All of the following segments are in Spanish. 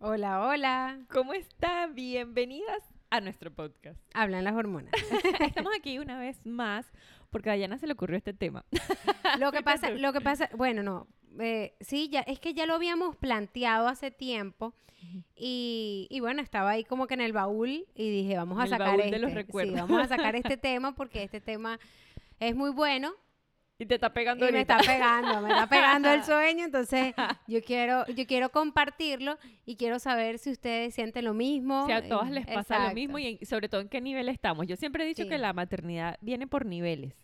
Hola, hola. ¿Cómo están? Bienvenidas a nuestro podcast. Hablan las hormonas. Estamos aquí una vez más porque a Dayana se le ocurrió este tema. Lo que pasa, lo que pasa, bueno, no, eh, sí, ya, es que ya lo habíamos planteado hace tiempo y, y bueno, estaba ahí como que en el baúl y dije, vamos a el sacar baúl este, de los sí, recuerdos. vamos a sacar este tema porque este tema es muy bueno Y te está pegando y me está pegando, me está pegando el sueño, entonces yo quiero, yo quiero compartirlo y quiero saber si ustedes sienten lo mismo. Si a todas eh, les pasa lo mismo y en- sobre todo en qué nivel estamos. Yo siempre he dicho Sí. que la maternidad viene por niveles.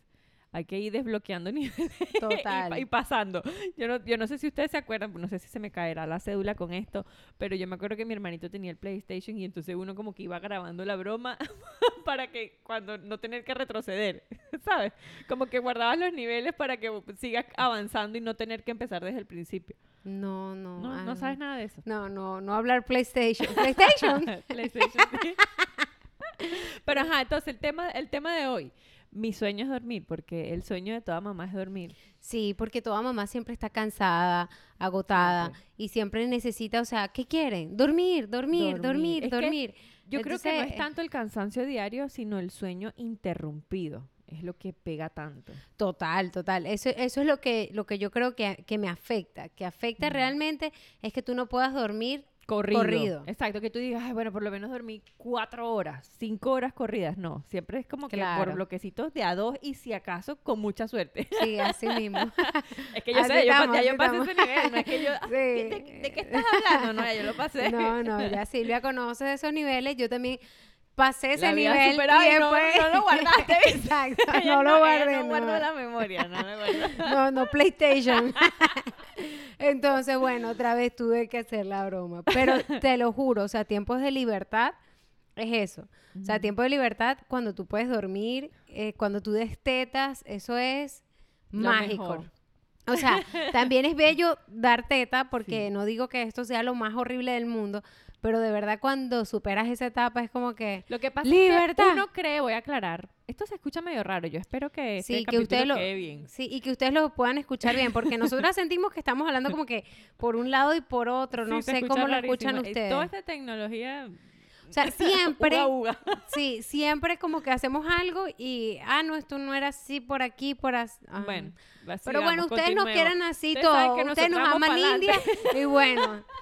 Hay que ir desbloqueando niveles y Total. y, pasando. Yo no, yo no sé si ustedes se acuerdan, no sé si se me caerá la cédula con esto, pero yo me acuerdo que mi hermanito tenía el PlayStation y entonces uno como que iba grabando la broma para que cuando no tener que retroceder, ¿sabes? Como que guardabas los niveles para que sigas avanzando y no tener que empezar desde el principio. No, no. No, ah, no sabes nada de eso. No, no, no hablar PlayStation. PlayStation. PlayStation, sí. Pero ajá, entonces el tema, el tema de hoy, mi sueño es dormir, porque el sueño de toda mamá es dormir. Sí, porque toda mamá siempre está cansada, agotada y siempre necesita, o sea, ¿qué quieren? Dormir, dormir, Dormir. dormir. Yo creo que no es tanto el cansancio diario, sino el sueño interrumpido. Es lo que pega tanto. Total, total. Eso, eso es lo que, lo que yo creo que, que me afecta. Que afecta realmente es que tú no puedas dormir. Corrido. Corrido. Exacto, que tú digas, "Ay, bueno, por lo menos dormí cuatro horas, cinco horas corridas. No, siempre es como que por bloquecitos de a dos y si acaso con mucha suerte. Sí, así mismo. Es que yo Así sé, yo, ya yo pasé ese nivel, no es que yo, ah, Sí. ¿de, de- de qué estás hablando? No, ya yo lo pasé. No, no, ya Silvia conoce esos niveles. Yo también pasé ese nivel. superado y no- después- no lo guardaste. Exacto, no lo guardé. No guardo la memoria, no me guardo. No, no PlayStation. Entonces, bueno, otra vez tuve que hacer la broma. Pero te lo juro, o sea, tiempos de libertad es eso. O sea, tiempo de libertad cuando tú puedes dormir, eh, cuando tú destetas, eso es Lo mágico. mejor. O sea, también es bello dar teta, porque no digo que esto sea lo más horrible del mundo, pero de verdad cuando superas esa etapa es como que... Lo que pasa Libertad. es que uno cree, voy a aclarar, esto se escucha medio raro, yo espero que este Sí, que ustedes lo, quede bien. sí, y que ustedes lo puedan escuchar bien, porque nosotras sentimos que estamos hablando como que por un lado y por otro, no Sí, sé cómo lo escuchan Eh, ustedes. Toda esta tecnología... O sea, siempre, uga, uga. sí, siempre como que hacemos algo y, ah, no, esto no era así por aquí, por así. Bueno, la Pero bueno, sigamos, ustedes nos quieren así Ustedes todo, ustedes nos aman India y bueno.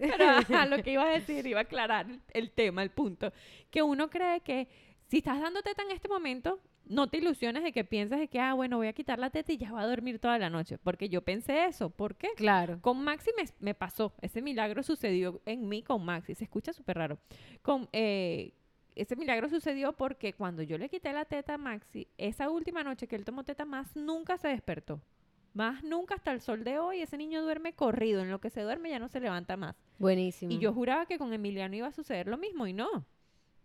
Pero ajá, lo que iba a decir, iba a aclarar el, tema, el punto. Que uno cree que si estás dando teta en este momento, no te ilusiones de que piensas de que, ah, bueno, voy a quitar la teta y ya va a dormir toda la noche. Porque yo pensé eso. ¿Por qué? Claro. Con Maxi me, me pasó. Ese milagro sucedió en mí con Maxi. Se escucha súper raro. Con, eh, ese milagro sucedió porque cuando yo le quité la teta a Maxi, esa última noche que él tomó teta más, nunca se despertó. Más nunca hasta el sol de hoy, ese niño duerme corrido. En lo que se duerme ya no se levanta más. Buenísimo. Y yo juraba que con Emiliano iba a suceder lo mismo y no.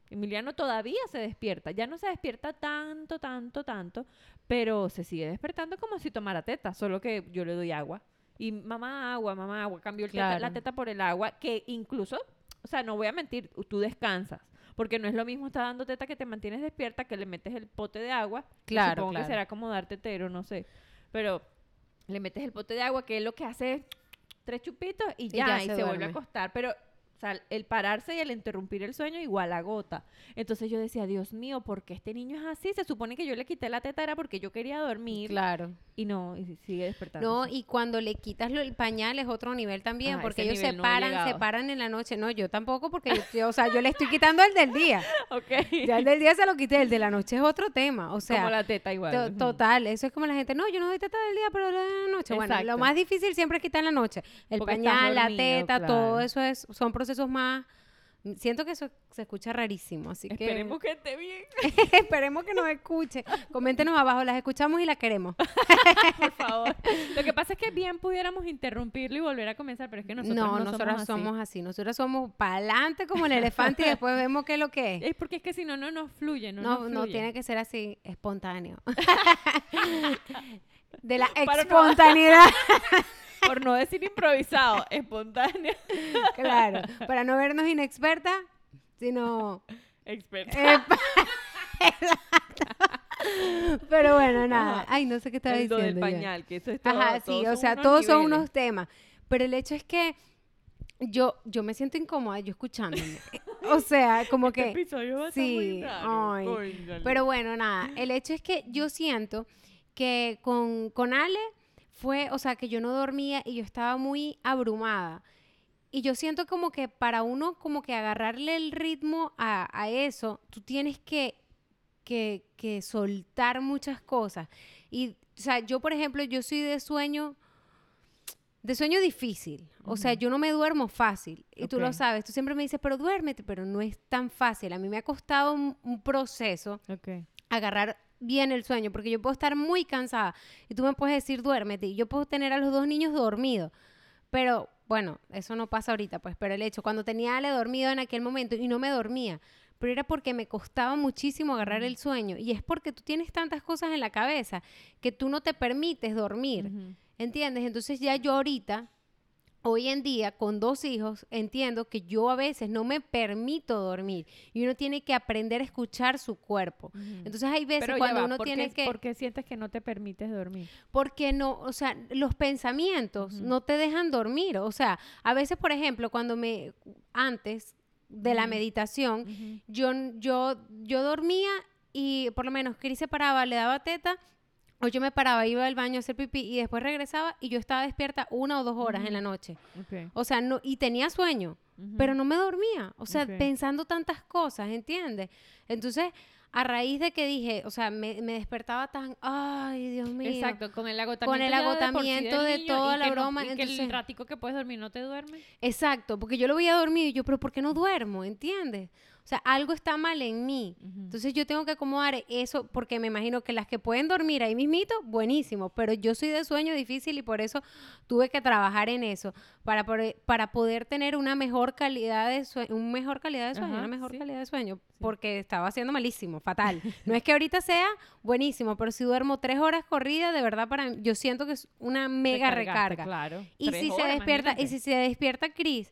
Emiliano todavía se despierta. Ya no se despierta tanto, tanto, tanto, pero se sigue despertando como si tomara teta, solo que yo le doy agua. Y mamá agua, mamá agua, cambio el teta- la teta por el agua, que incluso, o sea, no voy a mentir, tú descansas. Porque no es lo mismo estar dando teta que te mantienes despierta, que le metes el pote de agua. que Claro, Supongo claro. que será como dar tetero, no sé. Pero le metes el pote de agua, que es lo que hace es tres chupitos y ya, ya y se vuelve a acostar. Pero, o sea, el pararse y el interrumpir el sueño igual agota. Entonces yo decía, Dios mío, ¿por qué este niño es así? Se supone que yo le quité la teta era porque yo quería dormir Claro. Y no, y sigue despertando. No, y cuando le quitas lo- el pañal es otro nivel también, Ah, porque ellos se no paran, se paran en la noche. No, yo tampoco, porque yo, yo- o sea, yo le estoy quitando el del día. ok. Ya el del día se lo quité, el de la noche es otro tema. O sea, como la teta igual. to- total, eso es como la gente, no, yo no doy teta del día, pero la de la noche. Bueno, lo más difícil siempre es quitar en la noche. El Porque pañal, la teta, todo eso es, son procesos más. Siento que eso se escucha rarísimo, así que Esperemos que esté bien, esperemos que nos escuche. Coméntenos abajo, las escuchamos y las queremos. por favor. Lo que pasa es que bien pudiéramos interrumpirlo y volver a comenzar, pero es que nosotros no, no, nosotras somos así. somos así. Nosotras somos pa'lante como el elefante y después vemos qué es lo que es. Es porque es que si no, no nos fluye, no, No, nos no fluye. tiene que ser así, espontáneo. De la Para espontaneidad, Por no decir improvisado, espontáneo. claro. Para no vernos inexpertas, sino... Experto. Epa. Exacto. Pero bueno, nada. Ajá. Ay, no sé qué estaba diciendo. del ya. pañal, que eso es todo. Ajá, sí, o sea, todos son unos temas. Pero el hecho es que yo, yo me siento incómoda yo escuchándome. o sea, como Este que... episodio va a estar sí, muy raro. ay. Pero bueno, nada, el hecho es que yo siento que con, con Ale fue, o sea, que yo no dormía y yo estaba muy abrumada. Y yo siento como que para uno como que agarrarle el ritmo a, a eso, tú tienes que, que, que soltar muchas cosas. Y, o sea, yo, por ejemplo, yo soy de sueño, de sueño difícil. O sea, yo no me duermo fácil. Y tú lo sabes. Tú siempre me dices, pero duérmete, pero no es tan fácil. A mí me ha costado un, un proceso agarrar bien el sueño, porque yo puedo estar muy cansada y tú me puedes decir duérmete y yo puedo tener a los dos niños dormidos, pero bueno, eso no pasa ahorita, pues, pero el hecho, cuando tenía a Ale dormido en aquel momento y no me dormía, pero era porque me costaba muchísimo agarrar el sueño y es porque tú tienes tantas cosas en la cabeza que tú no te permites dormir. ¿entiendes? Entonces ya yo ahorita... Hoy en día, con dos hijos, entiendo que yo a veces no me permito dormir y uno tiene que aprender a escuchar su cuerpo. Entonces hay veces Pero cuando va, uno ¿por tiene qué- que... ¿Por qué sientes que no te permites dormir? Porque no, o sea, los pensamientos no te dejan dormir. O sea, a veces, por ejemplo, cuando me, antes de la meditación, yo, yo, yo dormía y por lo menos Cris se paraba, le daba teta, o yo me paraba, iba al baño a hacer pipí y después regresaba y yo estaba despierta una o dos horas en la noche. Ok. O sea, no, y tenía sueño, pero no me dormía. O sea, pensando tantas cosas, ¿entiendes? Entonces, a raíz de que dije, o sea, me, me despertaba tan, ay, Dios mío. Exacto, con el agotamiento. el de por sí agotamiento de niño toda la no- broma, que el ratico que puedes dormir no te duerme. Exacto, porque yo lo veía dormir y yo, pero ¿por qué no duermo? ¿Entiendes? O sea, algo está mal en mí. Entonces yo tengo que acomodar eso porque me imagino que las que pueden dormir ahí mismito, buenísimo, pero yo soy de sueño difícil y por eso tuve que trabajar en eso para, poder- para poder tener una mejor calidad de sueño, un mejor calidad de sueño, Ajá, una mejor sí. calidad de sueño, porque estaba haciendo malísimo, fatal. No es que ahorita sea buenísimo, pero si duermo tres horas corridas, de verdad para mí, yo siento que es una mega recarga. Claro. Y si se despierta, y si se despierta Cris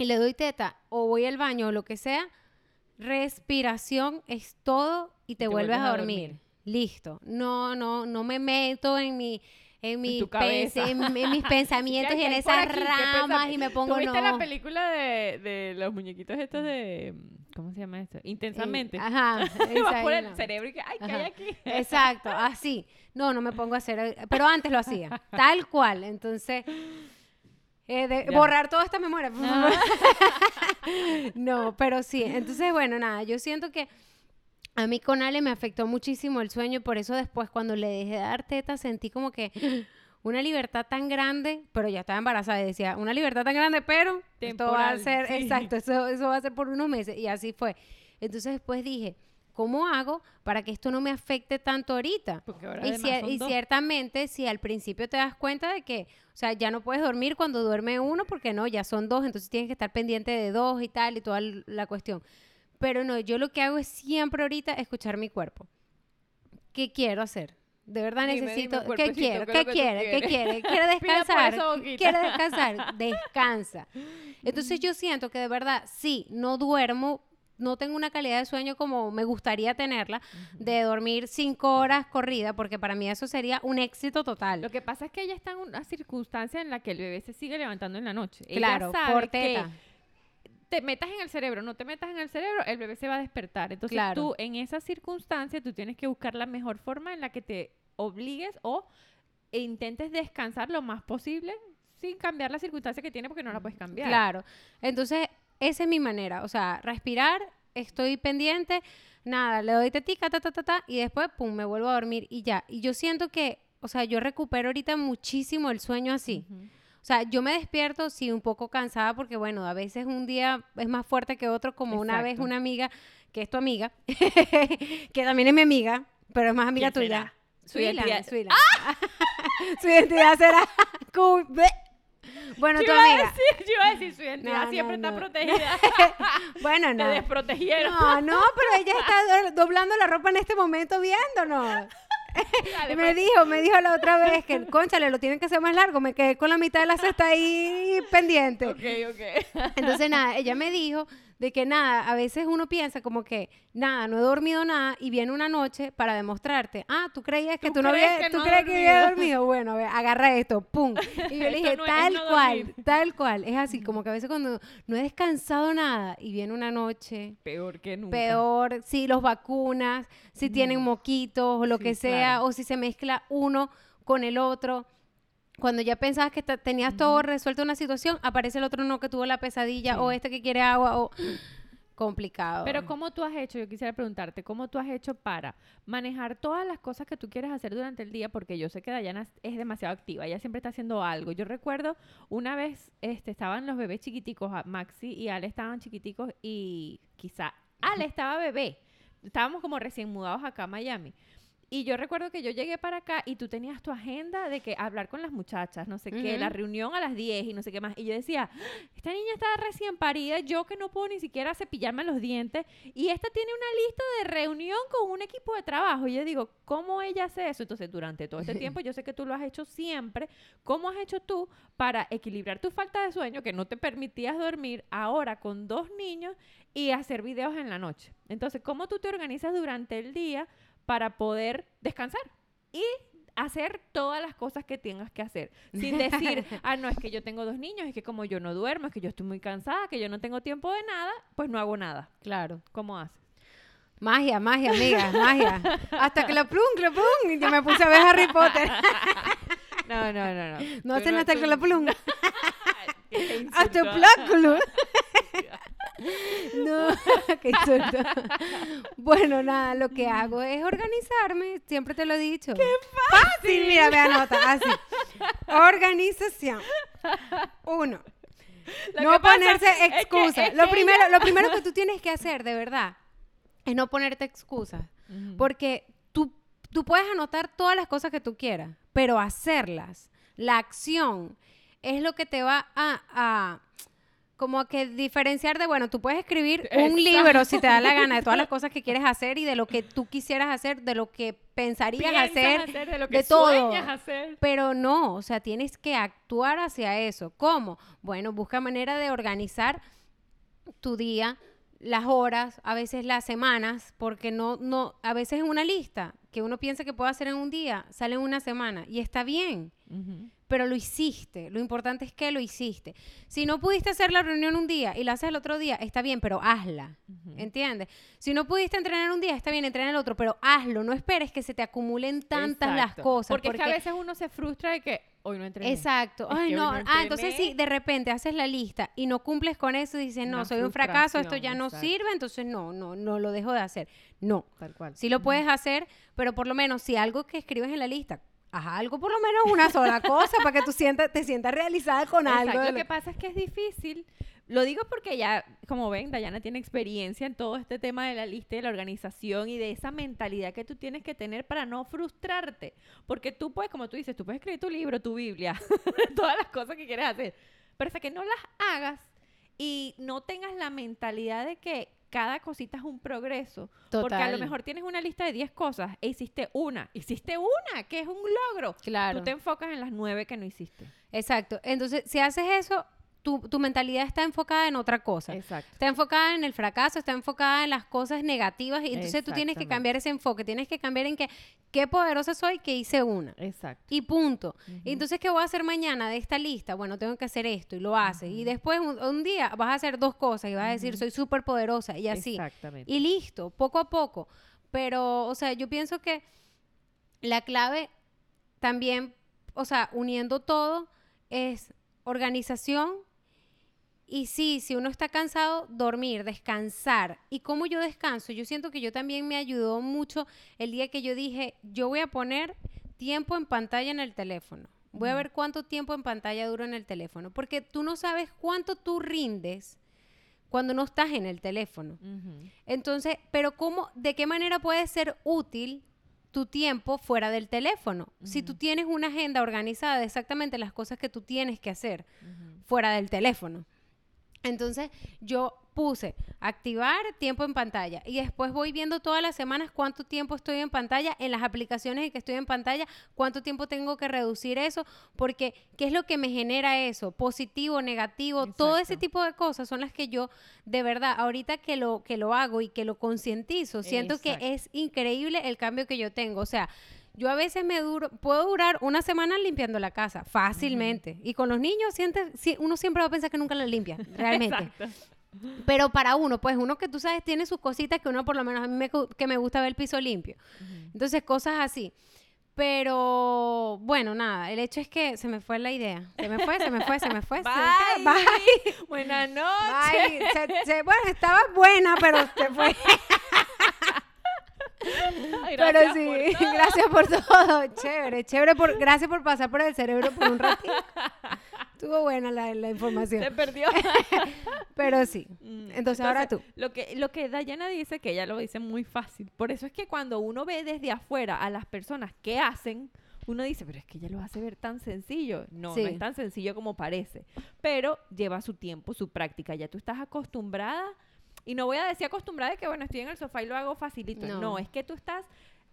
y le doy teta o voy al baño o lo que sea, respiración es todo y te, te vuelves, vuelves a dormir. dormir. Listo. No, no, no me meto en mi en, mi pens- en, en mis pensamientos ¿Qué y en esas ramas y me pongo ¿Tú viste no. la película de, de los muñequitos estos de... ¿Cómo se llama esto? Eh, Intensamente. Ajá. Vas por el cerebro y que, ay, ¿qué hay aquí? Exacto, así. No, no me pongo a hacer, pero antes lo hacía, tal cual. Entonces, eh, de- Ya. borrar toda esta memoria. Ah. no, pero sí. Entonces, bueno, nada, yo siento que a mí con Ale me afectó muchísimo el sueño y por eso después cuando le dejé de dar teta sentí como que una libertad tan grande, pero ya estaba embarazada y decía, una libertad tan grande, pero esto va a ser, sí. exacto, eso, eso va a ser por unos meses y así fue. Entonces después dije, ¿cómo hago para que esto no me afecte tanto ahorita? Porque ahora Y, cier- y ciertamente, si al principio te das cuenta de que, o sea, ya no puedes dormir cuando duerme uno, porque no, ya son dos, entonces tienes que estar pendiente de dos y tal, y toda la cuestión. Pero no, yo lo que hago es siempre ahorita escuchar mi cuerpo. ¿Qué quiero hacer? De verdad Dime, dime, necesito. ¿Qué quiero? ¿qué ¿Qué es lo que tú quiere? ¿Qué quiere? ¿Quiere Pida por descansar? ¿Quiere descansar? Descansa. Entonces yo siento que de verdad, sí, no duermo, no tengo una calidad de sueño como me gustaría tenerla, de dormir cinco horas corrida, porque para mí eso sería un éxito total. Lo que pasa es que ella está en una circunstancia en la que el bebé se sigue levantando en la noche. Ella claro, sabe por que te metas en el cerebro, no te metas en el cerebro, el bebé se va a despertar. Entonces Claro. tú en esa circunstancia tú tienes que buscar la mejor forma en la que te obligues o intentes descansar lo más posible sin cambiar la circunstancia que tiene porque no la puedes cambiar. Claro. Entonces, esa es mi manera. O sea, respirar, estoy pendiente, nada, le doy tetica, ta, ta, ta, ta, y después, pum, me vuelvo a dormir y ya. Y yo siento que, o sea, yo recupero ahorita muchísimo el sueño así. O sea, yo me despierto, sí, un poco cansada porque, bueno, a veces un día es más fuerte que otro, como una vez una amiga, que es tu amiga, que también es mi amiga, pero es más amiga ¿Quién tuya. será? Su identidad- Suilan. Su identidad será... Bueno, Yo tu iba, a amiga. decir, yo iba a decir, su identidad No, siempre no, está no. protegida. Bueno, Te no. desprotegieron. No, no, pero ella está do- doblando la ropa en este momento viéndonos. Dale, me pues. dijo, me dijo la otra vez que, conchale, lo tienen que hacer más largo. Me quedé con la mitad de la cesta ahí pendiente. Ok, ok. Entonces, nada, ella me dijo de que nada, a veces uno piensa como que nada, no he dormido nada y viene una noche para demostrarte, ah, tú creías que ¿Tú tú, no habías, que tú no crees que había dormido? dormido, bueno, a ver, agarra esto, pum. Y yo le dije, no tal no cual, dormir". tal cual, es así, como que a veces cuando no he descansado nada y viene una noche Peor que nunca. peor, si los vacunas, si tienen moquitos o lo Sí, que sea, claro. o si se mezcla uno con el otro. Cuando ya pensabas que tenías todo resuelto una situación, aparece el otro no que tuvo la pesadilla, Sí. o este que quiere agua, o complicado. Pero ¿cómo tú has hecho? Yo quisiera preguntarte, ¿cómo tú has hecho para manejar todas las cosas que tú quieres hacer durante el día? Porque yo sé que Dayana es- demasiado activa, ella siempre está haciendo algo. Yo recuerdo una vez este, estaban los bebés chiquiticos, a- Maxi y Ale estaban chiquiticos y quizá Ale estaba bebé. Estábamos como recién mudados acá a Miami. Y yo recuerdo que yo llegué para acá y tú tenías tu agenda de que hablar con las muchachas, no sé qué, la reunión a las 10 y no sé qué más. Y yo decía, esta niña está recién parida, yo que no puedo ni siquiera cepillarme los dientes, y esta tiene una lista de reunión con un equipo de trabajo. Y yo digo, ¿cómo ella hace eso? Entonces, durante todo este tiempo, yo sé que tú lo has hecho siempre. ¿Cómo has hecho tú para equilibrar tu falta de sueño, que no te permitías dormir, ahora con dos niños y hacer videos en la noche? Entonces, ¿cómo tú te organizas durante el día para poder descansar? Y hacer todas las cosas que tengas que hacer. Sin decir, ah, no, es que yo tengo dos niños, es que como yo no duermo, es que yo estoy muy cansada, que yo no tengo tiempo de nada, pues no hago nada. Claro. ¿Cómo haces? Magia, magia, amiga, magia. Hasta que lo plum, que plum, y yo me puse a ver Harry Potter. No, no, no, no. No hacen hasta tú- que lo plum. Hasta insulto. pláculo. No, qué insulto. Bueno, nada, lo que hago es organizarme, siempre te lo he dicho. ¡Qué fácil! mira, me anota, así. Organización. Uno, Lo no ponerse es que- excusas. es lo, que primero, lo primero que tú tienes que hacer, de verdad, es no ponerte excusas. Porque tú, tú puedes anotar todas las cosas que tú quieras, pero hacerlas, la acción, es lo que te va a, a como que diferenciar de, bueno, tú puedes escribir un libro si te da la gana de todas las cosas que quieres hacer y de lo que tú quisieras hacer, de lo que pensarías Piensas hacer, de lo que de todo. hacer. pero no, o sea, tienes que actuar hacia eso. ¿Cómo? Bueno, busca manera de organizar tu día, las horas, a veces las semanas, porque no, no, a veces una lista que uno piensa que puede hacer en un día, sale en una semana y está bien. Pero lo hiciste. Lo importante es que lo hiciste. Si no pudiste hacer la reunión un día y la haces el otro día, está bien, pero hazla. Ujú. ¿Entiendes? Si no pudiste entrenar un día, está bien, entrenar el otro, pero hazlo. No esperes que se te acumulen tantas las cosas. Porque, es que a veces uno se frustra de que hoy no entrené. Exacto. Es Ay, no. no ah, entonces sí, de repente haces la lista y no cumples con eso y dices, no, Una soy un fracaso, esto ya no exacto. sirve, entonces no, no, no lo dejo de hacer. No. Tal cual. Sí lo puedes hacer, pero por lo menos si algo que escribes en la lista, haz algo por lo menos una sola cosa para que tú sientas, te sientas realizada con Exacto. algo. lo- que pasa es que es difícil. Lo digo porque ya, como ven, Dayana tiene experiencia en todo este tema de la lista y de la organización y de esa mentalidad que tú tienes que tener para no frustrarte. Porque tú puedes, como tú dices, tú puedes escribir tu libro, tu Biblia, todas las cosas que quieres hacer. Pero hasta que no las hagas y no tengas la mentalidad de que cada cosita es un progreso. Porque a lo Total. mejor tienes una lista de 10 cosas e hiciste una. Hiciste una, que es un logro. Claro. Tú te enfocas en las nueve que no hiciste. Exacto. Entonces, si haces eso, tu, tu mentalidad está enfocada en otra cosa. Exacto. Está enfocada en el fracaso, está enfocada en las cosas negativas y entonces tú tienes que cambiar ese enfoque, tienes que cambiar en que qué poderosa soy que hice una. Exacto. Y punto. Entonces, ¿qué voy a hacer mañana de esta lista? Bueno, tengo que hacer esto y lo haces. Y después, un, un día, vas a hacer dos cosas y vas a decir, soy súper poderosa y así. Exactamente. Y listo, poco a poco. Pero, o sea, yo pienso que la clave también, o sea, uniendo todo, es organización. Y sí, si uno está cansado, dormir, descansar. ¿Y cómo yo descanso? Yo siento que yo también me ayudó mucho el día que yo dije, yo voy a poner tiempo en pantalla en el teléfono. Voy a ver cuánto tiempo en pantalla duro en el teléfono. Porque tú no sabes cuánto tú rindes cuando no estás en el teléfono. Entonces, pero cómo, de qué manera puede ser útil tu tiempo fuera del teléfono? Si tú tienes una agenda organizada de exactamente las cosas que tú tienes que hacer fuera del teléfono. Entonces yo puse activar tiempo en pantalla y después voy viendo todas las semanas cuánto tiempo estoy en pantalla en las aplicaciones en que estoy en pantalla, cuánto tiempo tengo que reducir eso, porque qué es lo que me genera eso, positivo, negativo, todo ese tipo de cosas son las que yo de verdad ahorita que lo que lo hago y que lo concientizo, siento Exacto. que es increíble el cambio que yo tengo, o sea, yo a veces me duro, puedo durar una semana limpiando la casa, fácilmente. Y con los niños, siente, si- uno siempre va a pensar que nunca la limpia, realmente. Exacto. Pero para uno, pues uno que tú sabes tiene sus cositas que uno por lo menos a mí me, que me gusta ver el piso limpio. Entonces, cosas así. Pero bueno, nada, el hecho es que se me fue la idea. Se me fue, se me fue, se me fue. se me fue. Bye. Bye. Buenas noches. Bye. Se- se- bueno, estaba buena, pero se fue. Ay, pero sí, por todo. gracias por todo. Chévere, chévere. Por, gracias por pasar por el cerebro por un ratito. Estuvo buena la, la Se información. perdió. Pero sí. Mm, Entonces, ahora tú. Lo que, lo que Dayana dice, que ella lo dice muy fácil. Por eso es que cuando uno ve desde afuera a las personas que hacen, uno dice, pero es que ella lo hace ver tan sencillo. No, Sí. no es tan sencillo como parece. Pero lleva su tiempo, su práctica. Ya tú estás acostumbrada. Y no voy a decir acostumbrada de que, bueno, estoy en el sofá y lo hago facilito. No. No, es que tú estás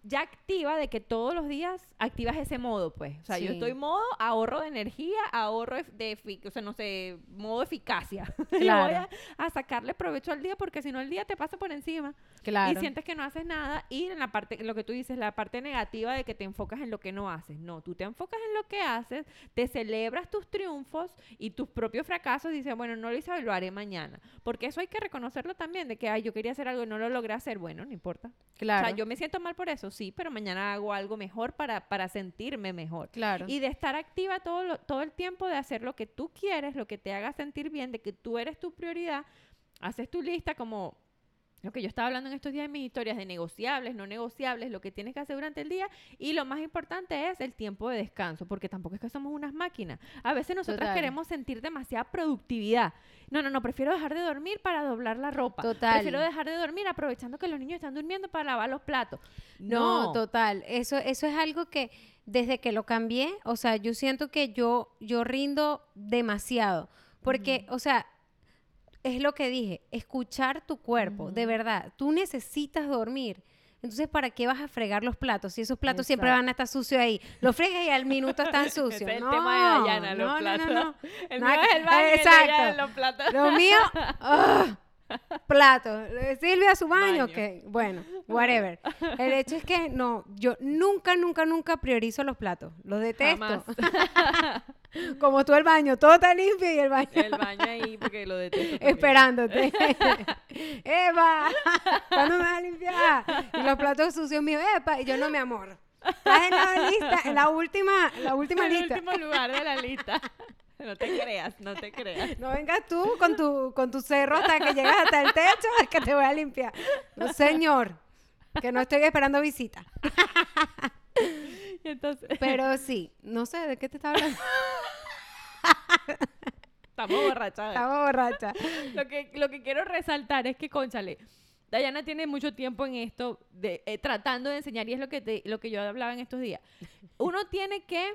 ya activa de que todos los días activas ese modo, pues. O sea, yo estoy modo ahorro de energía, ahorro de, o sea, no sé, modo eficacia. Claro. voy a, a sacarle provecho al día porque si no el día te pasa por encima Claro. y sientes que no haces nada y en la parte lo que tú dices la parte negativa de que te enfocas en lo que no haces no tú te enfocas en lo que haces te celebras tus triunfos y tus propios fracasos y dices bueno no lo hice hoy lo haré mañana porque eso hay que reconocerlo también de que ay yo quería hacer algo y no lo logré hacer bueno no importa Claro. o sea yo me siento mal por eso sí pero mañana hago algo mejor para para sentirme mejor Claro. y de estar activa todo, lo- todo el tiempo, de hacer lo que tú quieres, lo que te haga sentir bien, de que tú eres tu prioridad, haces tu lista como lo que yo estaba hablando en estos días en mis historias de negociables, no negociables, lo que tienes que hacer durante el día y lo más importante es el tiempo de descanso, porque tampoco es que somos unas máquinas. A veces nosotras Total. queremos sentir demasiada productividad. No, no, no, prefiero dejar de dormir para doblar la ropa. Total. Prefiero dejar de dormir aprovechando que los niños están durmiendo para lavar los platos. No, No, total. Eso, eso es algo que desde que lo cambié, o sea, yo siento que yo, yo rindo demasiado. Porque, o sea, es lo que dije, escuchar tu cuerpo, de verdad. Tú necesitas dormir. Entonces, ¿para qué vas a fregar los platos? Si esos platos siempre Exacto. van a estar sucios ahí. Los fregas y al minuto están sucios. Ese es el no, tema de Dayana, los no, platos. no, no. El No, mío es el baño, el de exacto. ella es los platos. Lo mío, plato. Eh, Silvia, su baño, que bueno, whatever. El hecho es que no, yo nunca, nunca, nunca priorizo los platos. Los detesto. Jamás. Como tú el baño, todo está limpio y el baño El baño ahí porque lo detesto. también. esperándote. Eva, ¿cuándo me vas a limpiar? Y los platos sucios míos, Epa, y yo no, mi amor. Estás en la lista, en la última, la última el lista. último lugar de la lista. No te creas, no te creas. No vengas tú con tu, con tu cerro hasta que llegas hasta el techo, es que te voy a limpiar. No, señor, que no estoy esperando visita. Entonces, Pero sí, no sé de qué te estaba hablando. estamos borrachas. Estaba borracha. Lo que, lo que quiero resaltar es que, conchale, Dayana tiene mucho tiempo en esto, de, eh, tratando de enseñar, y es lo que, te- lo que yo hablaba en estos días. Uno tiene que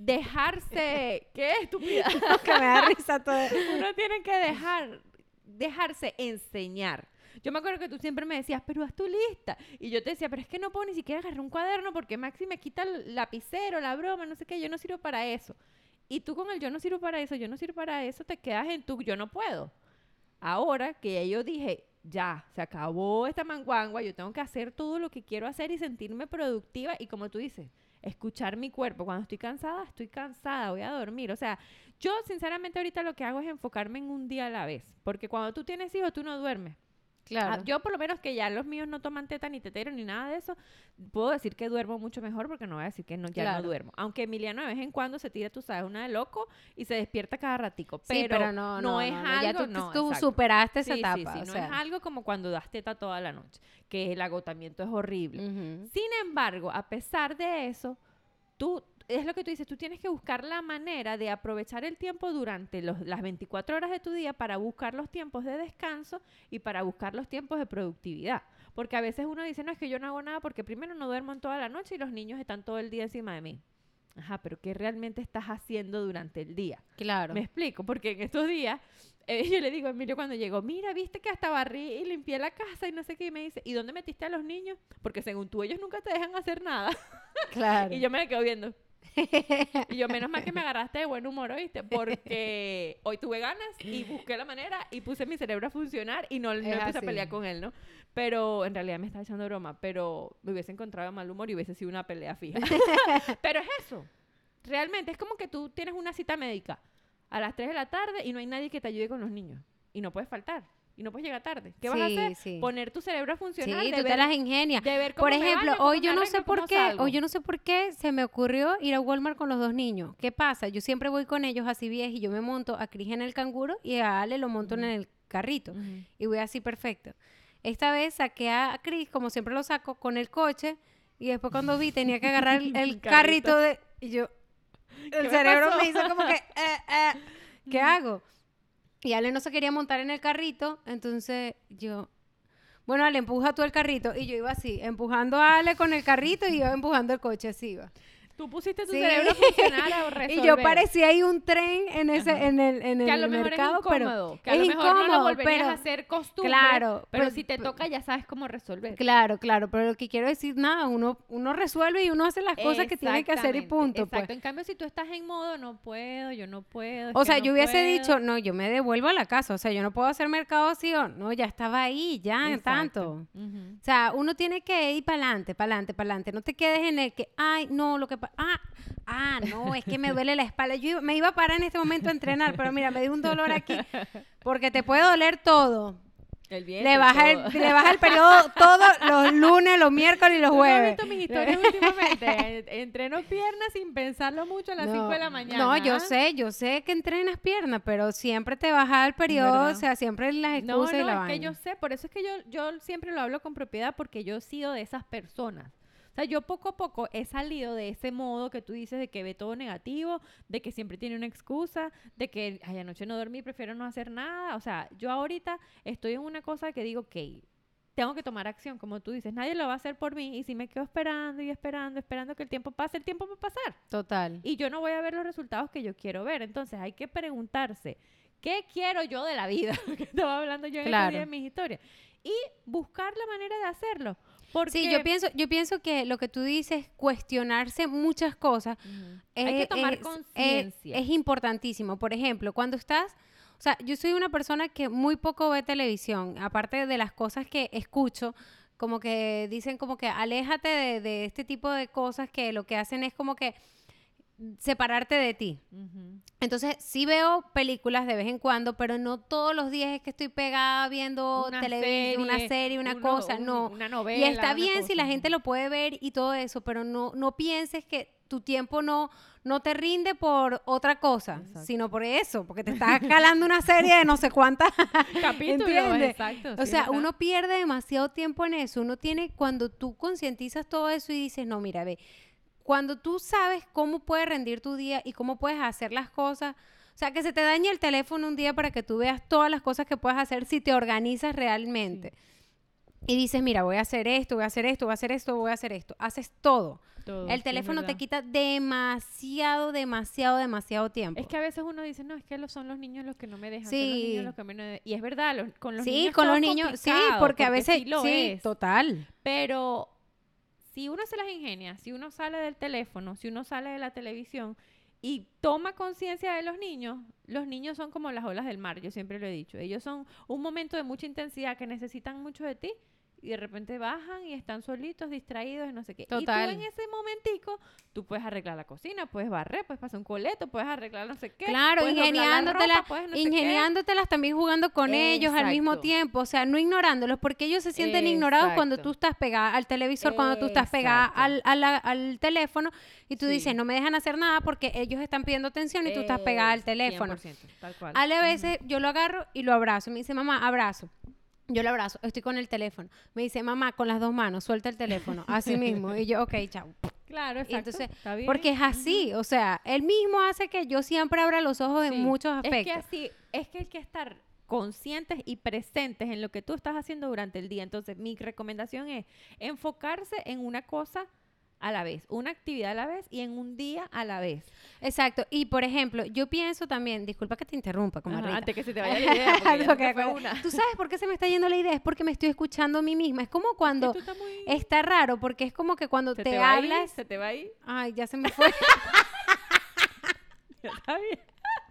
dejarse... ¿Qué estúpida? Que me da risa todo. Uno tiene que dejar, dejarse enseñar. Yo me acuerdo que tú siempre me decías, pero haz tu lista. Y yo te decía, pero es que no puedo ni siquiera agarrar un cuaderno porque Maxi me quita el lapicero, la broma, no sé qué, yo no sirvo para eso. Y tú con el yo no sirvo para eso, yo no sirvo para eso, te quedas en tu yo no puedo. Ahora que yo dije, ya, se acabó esta manguangua, yo tengo que hacer todo lo que quiero hacer y sentirme productiva y como tú dices, escuchar mi cuerpo. Cuando estoy cansada, estoy cansada, voy a dormir. O sea, yo sinceramente ahorita lo que hago es enfocarme en un día a la vez, porque cuando tú tienes hijos, tú no duermes. Claro. Ah, yo por lo menos que ya los míos no toman teta ni tetero ni nada de eso, puedo decir que duermo mucho mejor porque no voy a decir que no, ya Claro. no duermo. Aunque Emiliano de vez en cuando se tira, tú sabes, una de loco y se despierta cada ratico. Pero, sí, pero no, no, es no, algo, Ya tú, no, tú superaste esa Sí, etapa. sí, o no sea. es algo como cuando das teta toda la noche, que el agotamiento es horrible. Sin embargo, a pesar de eso, tú, es lo que tú dices, tú tienes que buscar la manera de aprovechar el tiempo durante los- las 24 horas de tu día para buscar los tiempos de descanso y para buscar los tiempos de productividad. Porque a veces uno dice, no, es que yo no hago nada porque primero no duermo en toda la noche y los niños están todo el día encima de mí. Ajá, pero ¿qué realmente estás haciendo durante el día? Claro. Me explico, porque en estos días eh, yo le digo a Emilio cuando llegó, mira, viste que hasta barrí y limpié la casa y no sé qué, y me dice, ¿y dónde metiste a los niños? Porque según tú, ellos nunca te dejan hacer nada. Claro. Y yo me la quedo viendo. Y yo, menos mal que me agarraste de buen humor, ¿oíste? Porque hoy tuve ganas y busqué la manera y puse mi cerebro a funcionar y no, no empecé a pelear con él, ¿no? Pero en realidad me estaba echando broma, pero me hubiese encontrado mal humor y hubiese sido una pelea fija. pero es eso. Realmente es como que tú tienes una cita médica a las 3 de la tarde y no hay nadie que te ayude con los niños. Y no puedes faltar. Y no puedes llegar tarde. ¿Qué vas a Sí, hacer? sí. Poner tu cerebro a Sí, funcionar. de tú te las ingenias. de ver cómo Por ejemplo, baño, hoy yo no sé por qué, salgo. hoy yo no sé por qué se me ocurrió ir a Walmart con los dos niños. ¿Qué pasa? Yo siempre voy con ellos así vieja y yo me monto a Cris en el canguro y a Ale lo monto en el carrito y voy así perfecto. Esta vez saqué a Cris, como siempre lo saco, con el coche y después cuando vi tenía que agarrar el, carrito carrito. de... Y yo... El cerebro pasó? me hizo como que... eh, eh, ¿Qué hago? Y Ale no se quería montar en el carrito, entonces yo... Bueno, Ale, empuja tú el carrito. Y yo iba así, empujando a Ale con el carrito y yo empujando el coche, así iba. Tú pusiste tu Sí. cerebro a funcionar a resolver. Y yo parecía ahí un tren en ese, Ajá. en el, en que a el lo mejor mercado, es incómodo, pero que a es lo mejor no lo incómodo, volverías pero a hacer costumbre, claro, pero pues, si te pues, toca ya sabes cómo resolver. Claro, claro, pero lo que quiero decir, nada, uno, uno resuelve y uno hace las cosas que tiene que hacer y punto. Exacto, pues. en cambio si tú estás en modo no puedo, yo no puedo. O sea, no yo hubiese puedo". dicho, no, yo me devuelvo a la casa, o sea, yo no puedo hacer mercado así, o no, ya estaba ahí, ya, Exacto. tanto. O sea, uno tiene que ir para adelante, para adelante, para adelante. No te quedes en el que, ay, no, lo que ah, ah, no, es que me duele la espalda. Yo iba- me iba a parar en este momento a entrenar, pero mira, me dio un dolor aquí, porque te puede doler todo. El Le baja, el, le baja el periodo todos los lunes, los miércoles y los ¿Tú no jueves. visto mis historias últimamente? Entreno piernas sin pensarlo mucho a las 5 de la mañana. No, yo sé, yo sé que entrenas piernas, pero siempre te baja el periodo, o sea, siempre las No, excusas no, y la es vaina. que yo sé, por eso es que yo, yo siempre lo hablo con propiedad porque yo he sido de esas personas. O sea, yo poco a poco he salido de ese modo que tú dices de que ve todo negativo, de que siempre tiene una excusa, de que, ay, anoche no dormí, prefiero no hacer nada. O sea, yo ahorita estoy en una cosa que digo, ok, tengo que tomar acción, como tú dices, nadie lo va a hacer por mí y si me quedo esperando y esperando, esperando que el tiempo pase, el tiempo va a pasar Total. y yo no voy a ver los resultados que yo quiero ver. Entonces hay que preguntarse, ¿qué quiero yo de la vida? que estaba hablando yo en Claro. días en mis historias. Y buscar la manera de hacerlo. Porque Sí, yo pienso, yo pienso que lo que tú dices, cuestionarse muchas cosas, Ujú. hay que eh, tomar es- conciencia. Es, es importantísimo. Por ejemplo, cuando estás, o sea, yo soy una persona que muy poco ve televisión, aparte de las cosas que escucho, como que dicen como que aléjate de, de este tipo de cosas que lo que hacen es como que separarte de ti. Entonces, sí veo películas de vez en cuando, pero no todos los días es que estoy pegada viendo Una televisión, una serie, serie, una uno- cosa, un- no. Una novela. Y está bien si la gente lo puede ver y todo eso, pero no, no pienses que tu tiempo no, no te rinde por otra cosa, Exacto. sino por eso, porque te estás calando una serie de no sé cuántas. Capítulos, exacto. o sí, sea, verdad. uno pierde demasiado tiempo en eso. Uno tiene, cuando tú concientizas todo eso y dices, no, mira, ve, cuando tú sabes cómo puede rendir tu día y cómo puedes hacer las cosas, o sea, que se te dañe el teléfono un día para que tú veas todas las cosas que puedes hacer si te organizas realmente. Y dices, mira, voy a hacer esto, voy a hacer esto, voy a hacer esto, voy a hacer esto. Haces todo. Todo, sí, el teléfono te quita demasiado, demasiado, demasiado tiempo. Es que a veces uno dice, no, es que los- son los niños los que no me dejan, son los Sí. niños los que me no de-". Y es verdad, los- con los sí, niños con todo los niños, sí, porque a veces, sí lo sí, es. total. Pero si uno se las ingenia, si uno sale del teléfono, si uno sale de la televisión y toma conciencia de los niños, los niños son como las olas del mar, yo siempre lo he dicho. Ellos son un momento de mucha intensidad que necesitan mucho de ti y de repente bajan y están solitos, distraídos y no sé qué. Total. Y tú en ese momentico, tú puedes arreglar la cocina, puedes barrer, puedes pasar un coleto, puedes arreglar no sé qué. Claro, ingeniándotelas, no ingeniándotelas también jugando con ellos al mismo tiempo, o sea, no ignorándolos, porque ellos se sienten ignorados cuando tú estás pegada al televisor, cuando tú estás pegada al, al teléfono y tú Sí. dices, no me dejan hacer nada porque ellos están pidiendo atención y tú estás pegada al Eh, teléfono. 100%, tal cual. A veces yo lo agarro y lo abrazo, me dice, mamá, abrazo. Yo lo abrazo, estoy con el teléfono. Me dice, mamá, con las dos manos, suelta el teléfono. Así mismo. Y yo, ok, chao. Claro, Y exacto. entonces, está bien. Porque es así, o sea, él mismo hace que yo siempre abra los ojos en muchos Es que aspectos. así, es que hay que estar conscientes y presentes en lo que tú estás haciendo durante el día. Entonces, mi recomendación es enfocarse en una cosa a la vez, una actividad a la vez y en un día a la vez. Exacto. Y por ejemplo, yo pienso también, disculpa que te interrumpa, como antes que se te vaya la idea, porque ya Porque se te fue una. Tú sabes por qué se me está yendo la idea, es porque me estoy escuchando a mí misma. Es como cuando Tú estás muy- está raro, porque es como que cuando te, te va ahí, hablas, se te va ahí. ay, ya se me fue. Está bien.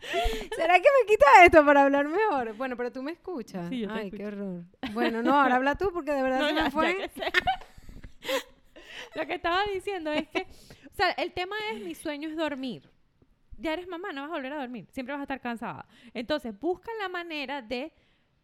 ¿Será que me quita esto para hablar mejor? Bueno, pero tú me escuchas. Sí, yo te Ay, qué escucho. horror. Bueno, no, ahora habla tú porque de verdad No, se ya- me ya fue. que sé. Lo que estaba diciendo es que, o sea, el tema es mi sueño es dormir. Ya eres mamá, no vas a volver a dormir, siempre vas a estar cansada. Entonces, busca la manera de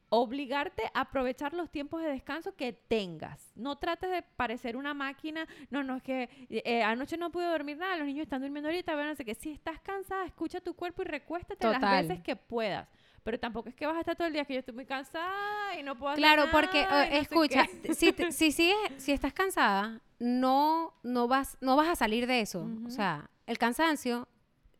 obligarte a aprovechar los tiempos de descanso que tengas. No trates de parecer una máquina. No, no, es que eh, anoche no pude dormir nada, los niños están durmiendo ahorita, pero no sé qué. Si estás cansada, escucha tu cuerpo y recuéstate las veces que puedas. Pero tampoco es que vas a estar todo el día que yo estoy muy cansada y no puedo hacer Claro, porque nada eh, no escucha, si, te- si sigues, si estás cansada, no, no vas, no vas a salir de eso. O sea, el cansancio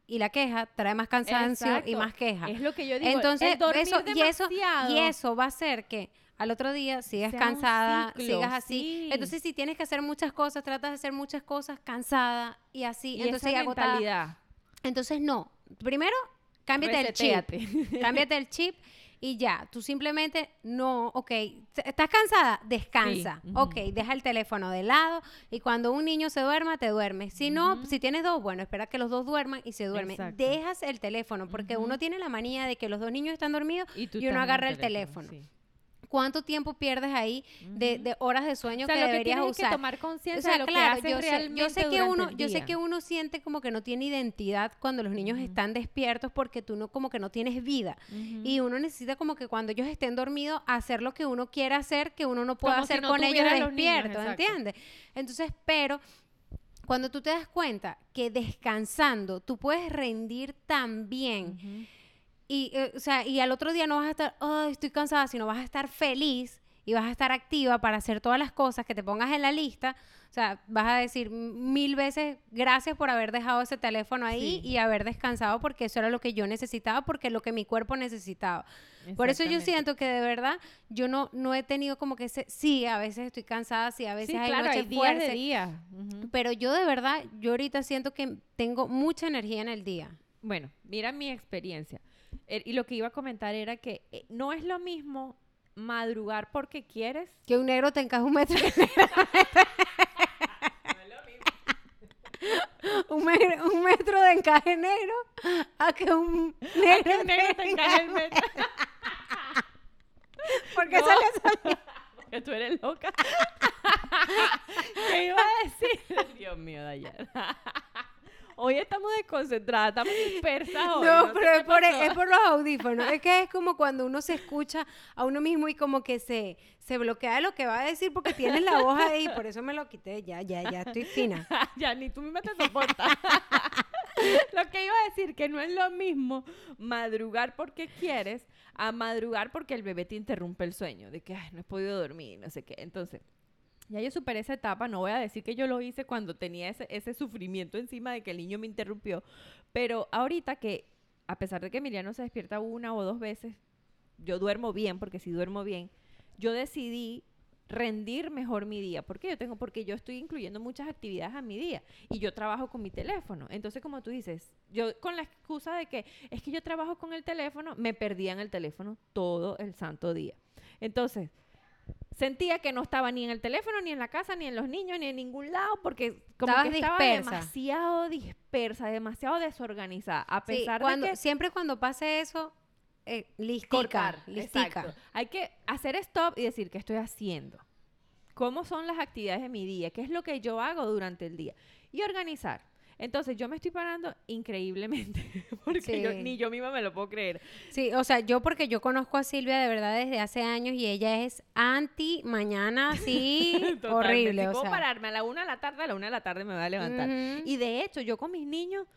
y la queja trae más cansancio y más queja. Es lo que yo digo. Entonces, eso, y eso, y eso va a hacer que al otro día sigas Sea cansada, ciclo, sigas así. sí. Entonces, si tienes que hacer muchas cosas, tratas de hacer muchas cosas cansada y así. y entonces, esa y agotada. Entonces, no. Primero, cámbiate el chip. Cámbiate el chip y ya. Tú simplemente no, ok. ¿Estás cansada? Descansa. Sí. Ok, deja el teléfono de lado y cuando un niño se duerma, te duermes. Si no, si tienes dos, bueno, espera que los dos duerman y se duermen. Exacto. Dejas el teléfono porque uno tiene la manía de que los dos niños están dormidos Y, y uno agarra el teléfono. sí. ¿Cuánto tiempo pierdes ahí de, horas de sueño O sea, que lo que deberías es que usar? tomar O conciencia sea, de lo claro, que yo sé, realmente yo sé que uno, yo sé que uno siente como que no tiene identidad cuando los niños están despiertos porque tú no como que no tienes vida y uno necesita como que cuando ellos estén dormidos hacer lo que uno quiera hacer que uno no pueda Como si hacer no con ellos despiertos. ¿entiendes? Entonces, pero cuando tú te das cuenta que descansando tú puedes rendir tan bien. Y, eh, o sea, y al otro día no vas a estar, ay, estoy cansada, sino vas a estar feliz y vas a estar activa para hacer todas las cosas que te pongas en la lista. O sea, vas a decir mil veces gracias por haber dejado ese teléfono ahí Sí. y haber descansado porque eso era lo que yo necesitaba, porque es lo que mi cuerpo necesitaba. Por eso yo siento que de verdad yo no, no he tenido como que ese, sí, a veces estoy cansada, sí, a veces Sí, hay claro, noches hay días de día. Pero yo de verdad, yo ahorita siento que tengo mucha energía en el día. Bueno, mira mi experiencia. Eh, Y lo que iba a comentar era que eh, no es lo mismo madrugar porque quieres. Que un negro te encaja un metro. un, me- un metro de encaje negro a que un negro, que un negro te encaje el metro. Porque No. sale. Porque tú eres loca. ¿Qué iba a decir? Dios mío, Dayana. Hoy estamos desconcentradas, estamos dispersas hoy. No, pero qué es por, pasó. es por los audífonos. Es que es como cuando uno se escucha a uno mismo y como que se, se bloquea de lo que va a decir porque tienes la voz ahí. Por eso me lo quité. Ya, ya, ya estoy fina. ya ni tú misma te soportas. lo que iba a decir, que no es lo mismo madrugar porque quieres a madrugar porque el bebé te interrumpe el sueño, de que "Ay, no he podido dormir, no sé qué. Entonces, ya yo superé esa etapa, no voy a decir que yo lo hice cuando tenía ese, ese sufrimiento encima de que el niño me interrumpió, pero ahorita que, a pesar de que Emiliano se despierta una o dos veces, yo duermo bien, porque si duermo bien, yo decidí rendir mejor mi día. ¿Por qué? Yo tengo, porque yo estoy incluyendo muchas actividades a mi día y yo trabajo con mi teléfono. Entonces, como tú dices, yo con la excusa de que es que yo trabajo con el teléfono, me perdía en el teléfono todo el santo día. Entonces, sentía que no estaba ni en el teléfono, ni en la casa, ni en los niños, ni en ningún lado, porque como Estabas que estaba dispersa. demasiado dispersa, demasiado desorganizada. A Sí, pesar cuando, de que siempre cuando pase eso, eh, listica, cortar, listica. exacto. Hay que hacer stop y decir qué estoy haciendo. ¿Cómo son las actividades de mi día? ¿Qué es lo que yo hago durante el día? Y organizar. Entonces, yo me estoy parando increíblemente, porque yo- ni yo misma me lo puedo creer. Sí, o sea, yo porque yo conozco a Silvia de verdad desde hace años y ella es anti mañana, sí, horrible. Si o puedo sea. pararme a la una de la tarde, a la una de la tarde me voy a levantar. Y de hecho, yo con mis niños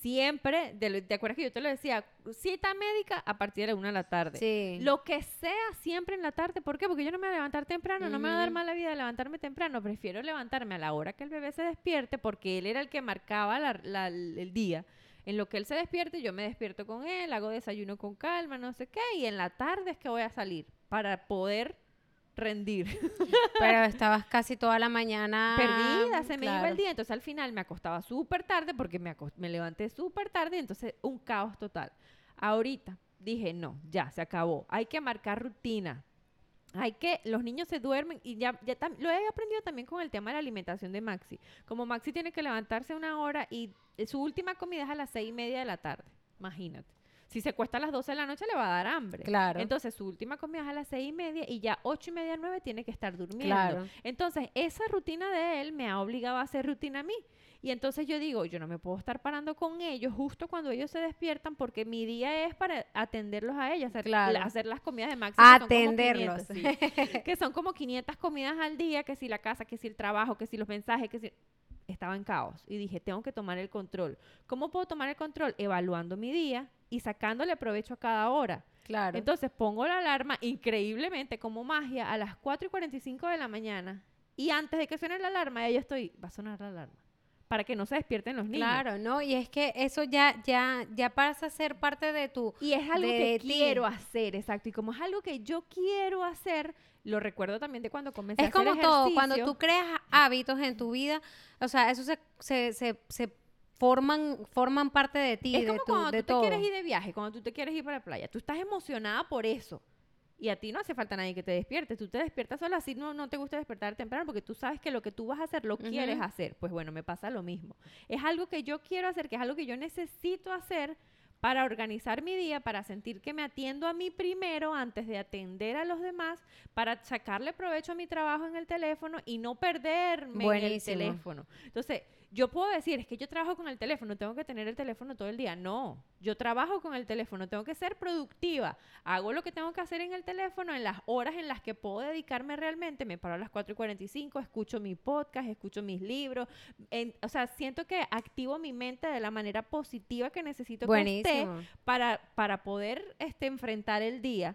siempre, de ¿te acuerdas que yo te lo decía? Cita médica a partir de la una de la tarde. Sí. Lo que sea siempre en la tarde. ¿Por qué? Porque yo no me voy a levantar temprano. No me va a dar mala vida levantarme temprano. Prefiero levantarme a la hora que el bebé se despierte porque él era el que marcaba la- la- el día. En lo que él se despierte, yo me despierto con él, hago desayuno con calma, no sé qué. Y en la tarde es que voy a salir para poder rendir. Pero estabas casi toda la mañana. Perdida, se me iba el día. Entonces al final me acostaba súper tarde porque me, me levanté súper tarde. Entonces un caos total. Ahorita dije, no, ya, se acabó. Hay que marcar rutina. Hay que, los niños se duermen y ya, ya lo he aprendido también con el tema de la alimentación de Maxi. Como Maxi tiene que levantarse una hora y eh, su última comida es a las seis y media de la tarde. Imagínate. Si se cuesta a las 12 de la noche le va a dar hambre. Claro. Entonces su última comida es a las seis y media y ya ocho y media, nueve tiene que estar durmiendo. Claro. Entonces, esa rutina de él me ha obligado a hacer rutina a mí. Y entonces yo digo, yo no me puedo estar parando con ellos justo cuando ellos se despiertan porque mi día es para atenderlos a ellos, hacer, Claro. la- hacer las comidas de Maxi. que son como Atenderlos. 500, sí. que son como 500 comidas al día, que si la casa, que si el trabajo, que si los mensajes, que si... Estaba en caos y dije, tengo que tomar el control. ¿Cómo puedo tomar el control? Evaluando mi día y sacándole provecho a cada hora. Claro. Entonces pongo la alarma increíblemente como magia a las 4 y 45 de la mañana. Y antes de que suene la alarma, ya yo estoy, va a sonar la alarma. Para que no se despierten los niños. Claro, ¿no? Y es que eso ya, ya, ya pasa a ser parte de tu. Y es algo de que ti. quiero hacer, exacto. Y como es algo que yo quiero hacer, lo recuerdo también de cuando comencé a Es hacer como todo, cuando tú creas hábitos en tu vida, o sea, eso se, se, se, se forman, forman parte de ti, Es de, como tu, cuando de tú te quieres ir de viaje, cuando tú te quieres ir para la playa. Tú estás emocionada por eso. Y a ti no hace falta nadie que te despierte. Tú te despiertas sola, así no, no te gusta despertar temprano porque tú sabes que lo que tú vas a hacer lo quieres hacer. Pues bueno, me pasa lo mismo. Es algo que yo quiero hacer, que es algo que yo necesito hacer para organizar mi día, para sentir que me atiendo a mí primero antes de atender a los demás, para sacarle provecho a mi trabajo en el teléfono y no perderme en el teléfono. Entonces, yo puedo decir, es que yo trabajo con el teléfono, tengo que tener el teléfono todo el día. No, yo trabajo con el teléfono, tengo que ser productiva. Hago lo que tengo que hacer en el teléfono en las horas en las que puedo dedicarme realmente. Me paro a las 4 y 45, escucho mi podcast, escucho mis libros. En- o sea, siento que activo mi mente de la manera positiva que necesito que esté Buenísimo. para, para poder este, enfrentar el día.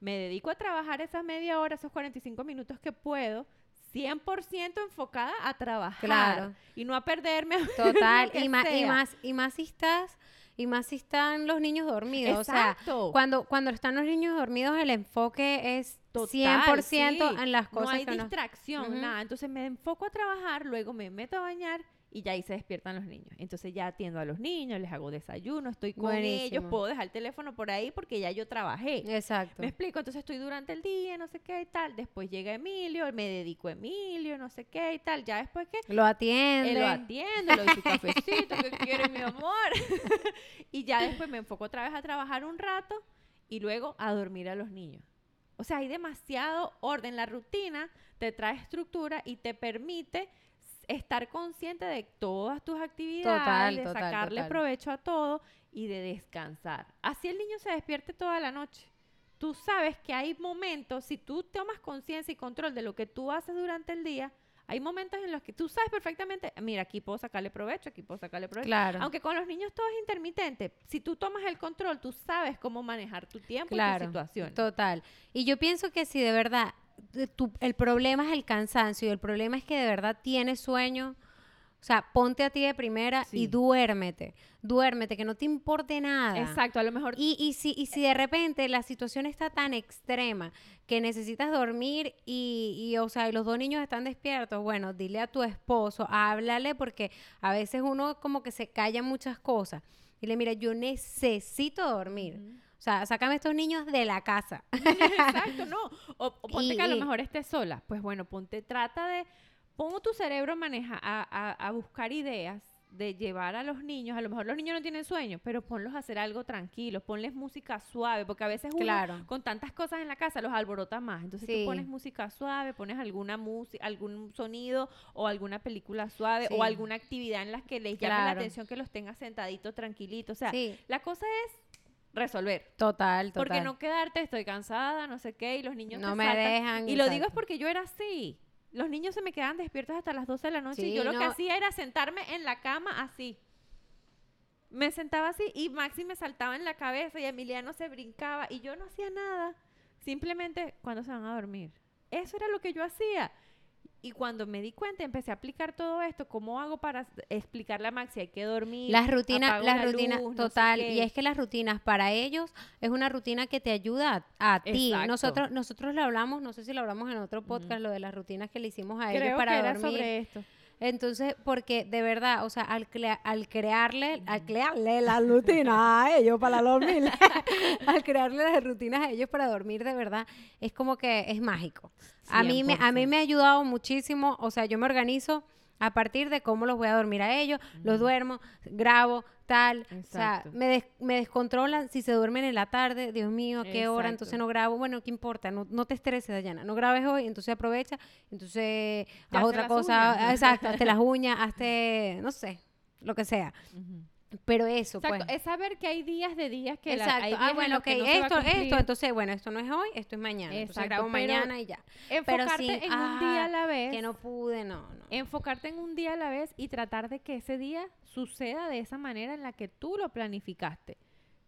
Me dedico a trabajar esas media hora, esos 45 minutos que puedo, 100% enfocada a trabajar. Claro. Y no a perderme. Total, y más, y más, y más si estás, y más si están los niños dormidos. O sea, Exacto. cuando, cuando están los niños dormidos, el enfoque es Total, 100% sí. en las cosas No hay que distracción, nada. Entonces me enfoco a trabajar, luego me meto a bañar y ya ahí se despiertan los niños. Entonces ya atiendo a los niños, les hago desayuno, estoy con ellos, puedo dejar el teléfono por ahí porque ya yo trabajé. Exacto. Me explico, entonces estoy durante el día, no sé qué y tal. Después llega Emilio, me dedico a Emilio, no sé qué y tal. Ya después que Lo atiende. él lo atiende, le doy su cafecito, que quiere mi amor. y ya después me enfoco otra vez a trabajar un rato y luego a dormir a los niños. O sea, hay demasiado orden. La rutina te trae estructura y te permite estar consciente de todas tus actividades, Total, de total, sacarle total. provecho a todo y de descansar. Así el niño se despierte toda la noche. Tú sabes que hay momentos, si tú tomas conciencia y control de lo que tú haces durante el día, hay momentos en los que tú sabes perfectamente, mira, aquí puedo sacarle provecho, aquí puedo sacarle provecho. Claro. Aunque con los niños todo es intermitente, si tú tomas el control, tú sabes cómo manejar tu tiempo y tu situación. Total. Y yo pienso que si de verdad tu- el problema es el cansancio y el problema es que de verdad tienes sueño, o sea, ponte a ti de primera y duérmete. Duérmete, que no te importe nada. Exacto, a lo mejor Y, y, si, y si de repente la situación está tan extrema que necesitas dormir y, y, o sea, y los dos niños están despiertos, bueno, dile a tu esposo, háblale porque a veces uno como que se calla muchas cosas. Dile, mira, yo necesito dormir. Sea, sácame estos niños de la casa. Exacto, no. O, o ponte Y- que a lo mejor estés sola. Pues bueno, ponte, trata de, pon tu cerebro maneja a, a- a buscar ideas de llevar a los niños, a lo mejor los niños no tienen sueño, pero ponlos a hacer algo tranquilo, ponles música suave, porque a veces uno Claro. con tantas cosas en la casa los alborota más. Entonces Sí. tú pones música suave, pones alguna música, algún sonido o alguna película suave Sí. o alguna actividad en la que les llame la atención que los tengas sentaditos, tranquilitos. O sea, Sí, la cosa es resolver. total, total. Porque no quedarte, estoy cansada, no sé qué, y los niños No te me saltan. dejan, Y lo digo es porque yo era así. Los niños se me quedaban despiertos hasta las 12 de la noche y yo lo que hacía era sentarme en la cama así. Me sentaba así y Maxi me saltaba en la cabeza y Emiliano se brincaba y yo no hacía nada. Simplemente cuando se van a dormir. Eso era lo que yo hacía. Y cuando me di cuenta, empecé a aplicar todo esto, ¿cómo hago para explicarle a Maxi? Hay que dormir. Las rutinas, las la rutinas, luz, no sé total, y es que las rutinas para ellos es una rutina que te ayuda a, a ti. Nosotros, nosotros lo hablamos, no sé si lo hablamos en otro podcast, lo de las rutinas que le hicimos a ellos Creo para que era dormir. sobre esto. Entonces, porque de verdad, o sea, al, crea- al crearle, al crearle la rutina a ellos para dormir, al crearle las rutinas a ellos para dormir, de verdad, es como que es mágico. A mí, me, a mí 100%. me ha ayudado muchísimo, o sea, yo me organizo a partir de cómo los voy a dormir a ellos, los duermo, grabo, tal, o sea, me, des- me descontrolan si se duermen en la tarde, Dios mío, ¿a qué hora? Entonces no grabo, bueno, ¿qué importa? No, no te estreses, Dayana, no grabes hoy, entonces aprovecha, entonces haz otra cosa, uñas. exacto, hazte las uñas, hazte, no sé, lo que sea. Pero eso, Exacto, pues. es saber que hay días de días que la- Exacto. hay Ah, días en bueno, ok, no esto, esto, entonces, bueno, esto no es hoy, esto es mañana. Entonces Exacto, grabo pero mañana y ya. enfocarte sí, en un día a la ah, vez. Que no pude, no, no. enfocarte en un día a la vez y tratar de que ese día suceda de esa manera en la que tú lo planificaste.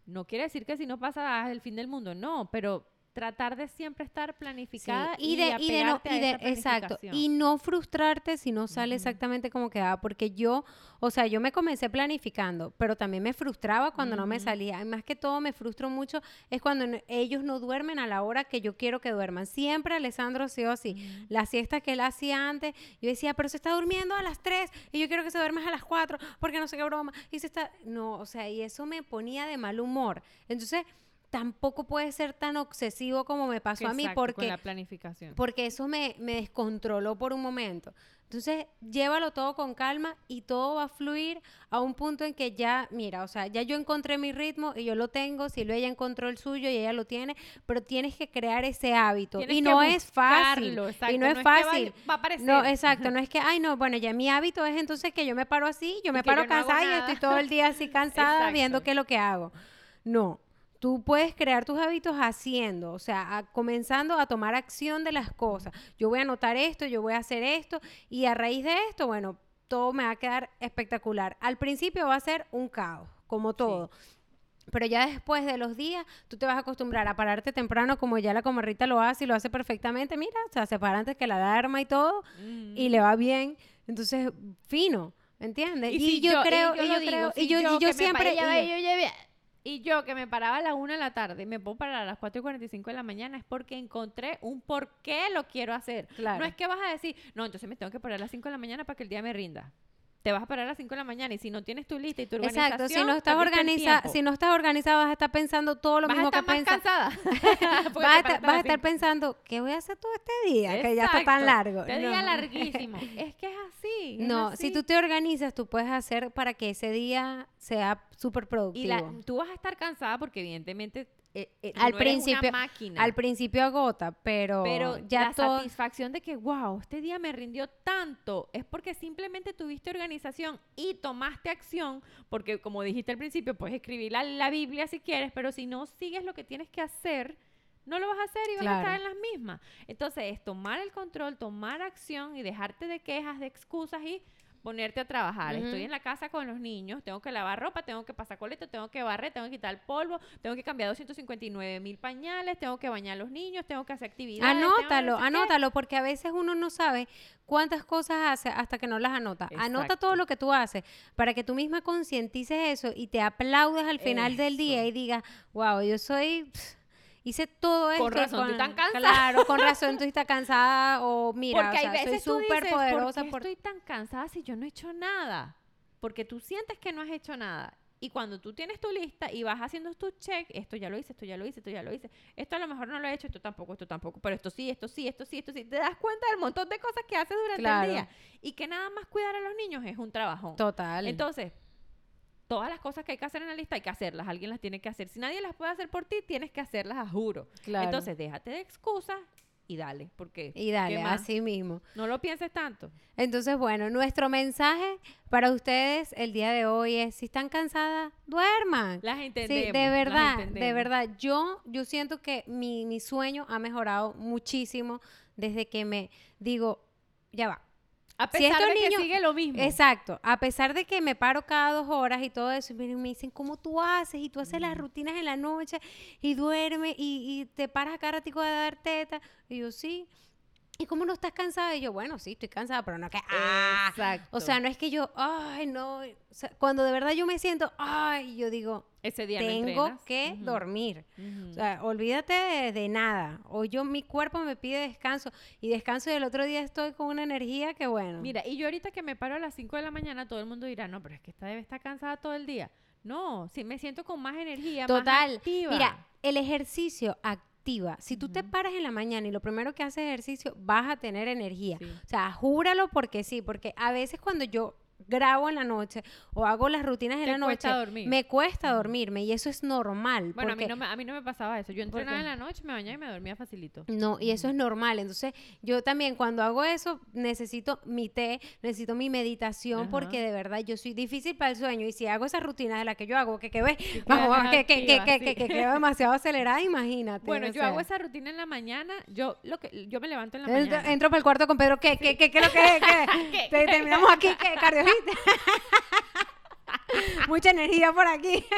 No quiere decir que si no pasa ah, el fin del mundo, no, pero tratar de siempre estar Sí, planificada y de, y de no, y de, exacto, y no frustrarte si no sale exactamente como quedaba, porque yo, o sea, yo me comencé planificando, pero también me frustraba cuando no me salía, y más que todo me frustro mucho es cuando no- ellos no duermen a la hora que yo quiero que duerman, siempre Alessandro ha sido así, Ujú. la siesta que él hacía antes, yo decía, pero se está durmiendo a las 3 y yo quiero que se duerma a las 4 porque no sé qué broma. Y se está, no, o sea, y eso me ponía de mal humor. Entonces, tampoco puede ser tan obsesivo como me pasó a mí Exacto, con porque la planificación. porque eso me, me descontroló por un momento. Entonces, llévalo todo con calma y todo va a fluir a un punto en que ya, mira, o sea, ya yo encontré mi ritmo y yo lo tengo, Silvia ya encontró el suyo y ella lo tiene, pero tienes que crear ese hábito. Y no es fácil. Y no es es que va- fácil. va a aparecer. No, exacto, no es que, ay, no, bueno, ya mi hábito es entonces que yo me paro así, yo me yo paro no cansada y estoy todo el día así cansada viendo qué es lo que hago. No, tú puedes crear tus hábitos haciendo, o sea, a- comenzando a tomar acción de las cosas. Yo voy a anotar esto, yo voy a hacer esto y a raíz de esto, bueno, todo me va a quedar espectacular. Al principio va a ser un caos, como todo. Pero ya después de los días, tú te vas a acostumbrar a pararte temprano como ya la comarrita lo hace y lo hace perfectamente. Mira, o sea, se para antes que la alarma y todo y le va bien. Entonces, fino, ¿entiendes? Y, si yo, creo, yo y yo creo, y yo, y siempre... y- yo y yo que me paraba a la una de la tarde, me puedo parar a las 4 y 45 de la mañana, es porque encontré un por qué lo quiero hacer. Claro. No es que vas a decir, no, entonces me tengo que parar a las 5 de la mañana para que el día me rinda. Te vas a parar a las 5 de la mañana y si no tienes tu lista y tu organización, Exacto, si no estás organizada, si no estás organizada, vas a estar pensando todo lo vas mismo que piensas. cansada. Vas a, estar, paraste vas a estar pensando, ¿qué voy a hacer todo este día? Que ya está tan largo. Te No. día larguísimo. es que es así. es No, así. si tú te organizas, tú puedes hacer para que ese día sea súper Y productivo. la- tú vas a estar cansada porque evidentemente eh, eh, Al no eres principio- una máquina. Al principio agota, pero, Pero ya la todo... satisfacción de que, wow, este día me rindió tanto, es porque simplemente tuviste organización y tomaste acción, porque como dijiste al principio, puedes escribir la, la Biblia si quieres, pero si no sigues lo que tienes que hacer, no lo vas a hacer y vas a estar en las mismas. Entonces es tomar el control, tomar acción y dejarte de quejas, de excusas y ponerte a trabajar. Estoy en la casa con los niños, tengo que lavar ropa, tengo que pasar coleto, tengo que barrer, tengo que quitar el polvo, tengo que cambiar 259 mil pañales, tengo que bañar a los niños, tengo que hacer actividades. Anótalo, qué. anótalo, porque a veces uno no sabe cuántas cosas hace hasta que no las anota. Anota todo lo que tú haces para que tú misma concientices eso y te aplaudes al final del día y digas, wow, yo soy... pff, Hice todo esto. Con razón, tú tan cansada. Claro, con razón tú estás cansada o mira, Porque o sea, hay veces soy súper poderosa ¿por qué estoy tan cansada si yo no he hecho nada? Porque tú sientes que no has hecho nada. Y cuando tú tienes tu lista y vas haciendo tu check, esto ya lo hice, esto ya lo hice, esto ya lo hice, esto a lo mejor no lo he hecho, esto tampoco, esto tampoco, pero esto sí, esto sí, esto sí, esto sí, te das cuenta del montón de cosas que haces durante Claro. el día. Y que nada más cuidar a los niños es un trabajo. Total. Entonces, todas las cosas que hay que hacer en la lista hay que hacerlas, alguien las tiene que hacer. Si nadie las puede hacer por ti, tienes que hacerlas a juro. Claro. Entonces, déjate de excusas y dale, porque y dale, así mismo. no lo pienses tanto. Entonces, bueno, nuestro mensaje para ustedes el día de hoy es, si están cansadas, duerman. Las entendemos. Sí, de verdad, de verdad. Yo, yo siento que mi, mi sueño ha mejorado muchísimo desde que me digo, ya va. A Si pesar estos de niños- que sigue lo mismo. Exacto. A pesar de que me paro cada dos horas y todo eso, y me dicen, ¿cómo tú haces? Y tú haces las rutinas en la noche y duermes y, y te paras acá ratico de dar teta. Y yo, sí. ¿Y cómo no estás cansada? Y yo, bueno, sí, estoy cansada, pero no que, ah, Exacto. o sea, no es que yo, ay, no, o sea, cuando de verdad yo me siento, ay, yo digo, ese día no tengo entrenas. que Ujú, dormir. ujú. O sea, olvídate de, de nada. O yo, mi cuerpo me pide descanso y descanso y el otro día estoy con una energía que bueno. Mira, y yo ahorita que me paro a las 5 de la mañana, todo el mundo dirá, no, pero es que esta debe estar cansada todo el día. No, sí me siento con más energía, más Total. activa. Mira, el ejercicio activa. Si tú te paras en la mañana y lo primero que haces ejercicio, vas a tener energía. Sí. O sea, júralo porque sí, porque a veces cuando yo grabo en la noche o hago las rutinas en la noche, cuesta dormir. me cuesta dormirme y eso es normal. Bueno, a mí, no me, a mí no me pasaba eso. Yo entrenaba en la noche, me bañaba y me dormía facilito. No, y eso es normal. Entonces, yo también cuando hago eso, necesito mi té, necesito mi meditación, Ajá. porque de verdad yo soy difícil para el sueño. Y si hago esa rutina de la que yo hago, que, que ve, vamos, que, que, que, que, que, que quedo demasiado acelerada, imagínate. Bueno, o yo hago esa rutina en la mañana. Yo lo que yo me levanto en la mañana. entro para el cuarto con Pedro, ¿qué, qué, qué, qué, lo que, qué? ¿Qué? Te- terminamos aquí, ¿qué? Mucha energía por aquí.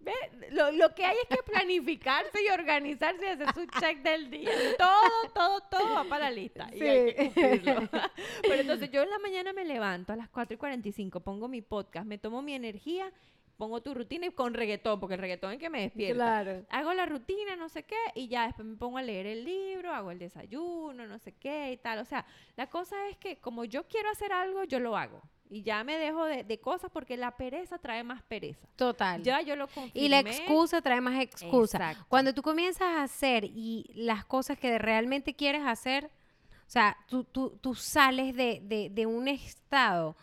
Ve, Lo, lo que hay es que planificarse y organizarse y hacer su check del día. Todo, todo, todo va para la lista. Y hay que Sí. cumplirlo. Pero entonces yo en la mañana me levanto a las 4 y 45, pongo mi podcast, me tomo mi energía, pongo tu rutina y con reggaetón, porque el reggaetón es que me despierta. Claro. Hago la rutina, no sé qué, y ya después me pongo a leer el libro, hago el desayuno, no sé qué y tal. O sea, la cosa es que como yo quiero hacer algo, yo lo hago. Y ya me dejo de, de cosas porque la pereza trae más pereza. Total. Ya yo lo confirmé. Y la excusa trae más excusa. Exacto. Cuando tú comienzas a hacer y las cosas que realmente quieres hacer, o sea, tú, tú, tú sales de, de- de un estado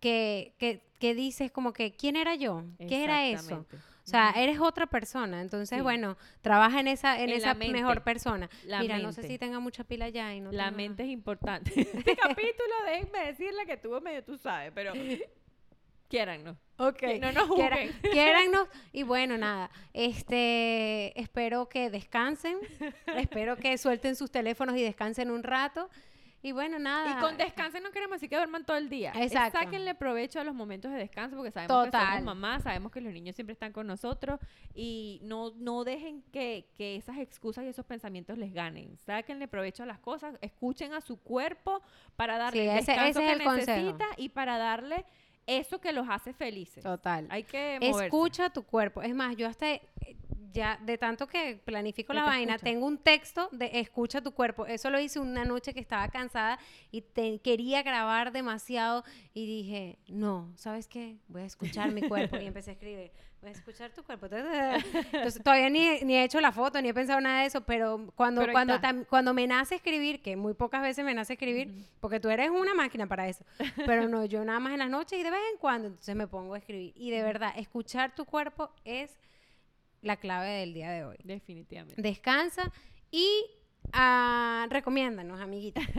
que, que, que dices como que, ¿quién era yo? ¿Qué era eso? O sea, eres otra persona. Entonces, Sí. bueno, trabaja en esa, en En esa mejor persona. La Mira, no sé si tenga mucha pila ya y no La mente es importante. Este capítulo, déjenme decirle que tuvo medio, tú sabes, pero quiérannos. Ok. Que no nos juzguen. quiérannos. Y bueno, nada. Este, espero que descansen. espero que suelten sus teléfonos y descansen un rato. Y bueno, nada. Y con descanso no queremos decir que duerman todo el día. Exacto. Sáquenle provecho a los momentos de descanso porque sabemos que somos mamás, sabemos que los niños siempre están con nosotros y no, no dejen que, que esas excusas y esos pensamientos les ganen. Sáquenle provecho a las cosas, escuchen a su cuerpo para darle Sí, el ese- descanso ese es que el consejo. necesita y para darle eso que los hace felices. Total. Hay que moverse. Escucha tu cuerpo. Es más, yo hasta ya de tanto que planifico la vaina, escucha. tengo un texto de escucha tu cuerpo. Eso lo hice una noche que estaba cansada y te- quería grabar demasiado y dije, no, ¿sabes qué? Voy a escuchar mi cuerpo y empecé a escribir. Voy a escuchar tu cuerpo. Entonces, todavía ni, ni he hecho la foto, ni he pensado nada de eso, pero cuando, Pero cuando, tam- cuando me nace escribir, que muy pocas veces me nace escribir, porque tú eres una máquina para eso, pero no, yo nada más en las noches y de vez en cuando, entonces me pongo a escribir. Y de verdad, escuchar tu cuerpo es la clave del día de hoy. Definitivamente. Descansa y ah, recomiéndanos, amiguita.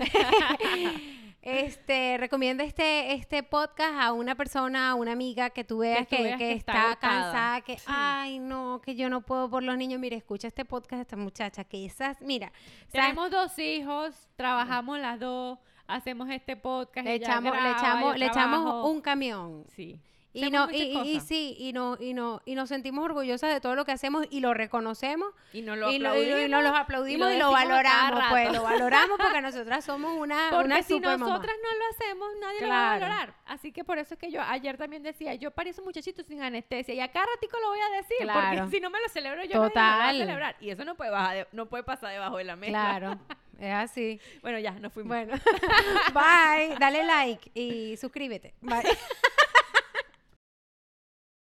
este, recomienda este, este podcast a una persona, a una amiga que tú veas que, veas que que está cansada, que, Sí. ay, no, que yo no puedo por los niños. Mira, escucha este podcast de esta muchacha, que esas, mira, ¿sabes? Tenemos dos hijos, trabajamos las dos, hacemos este podcast. le echamos, le echamos, le echamos un camión. Sí. Y, Hacemos no, y, y- y cosas. sí, y, no, y, no, y nos sentimos orgullosas de todo lo que hacemos y lo reconocemos Y nos lo y, aplaudimos. y nos los aplaudimos y lo valoramos, pues lo valoramos porque nosotras somos una, Porque una si nosotras no lo hacemos, nadie lo va a valorar. Así que por eso es que yo ayer también decía, yo parí ese muchachito sin anestesia y acá ratico lo voy a decir, Claro. porque si no me lo celebro yo, me lo va a celebrar. Y eso no puede, bajar de- no puede pasar debajo de la mesa. Claro, es así. Bueno, ya, nos fuimos. Bueno, bye, dale like y suscríbete. Bye.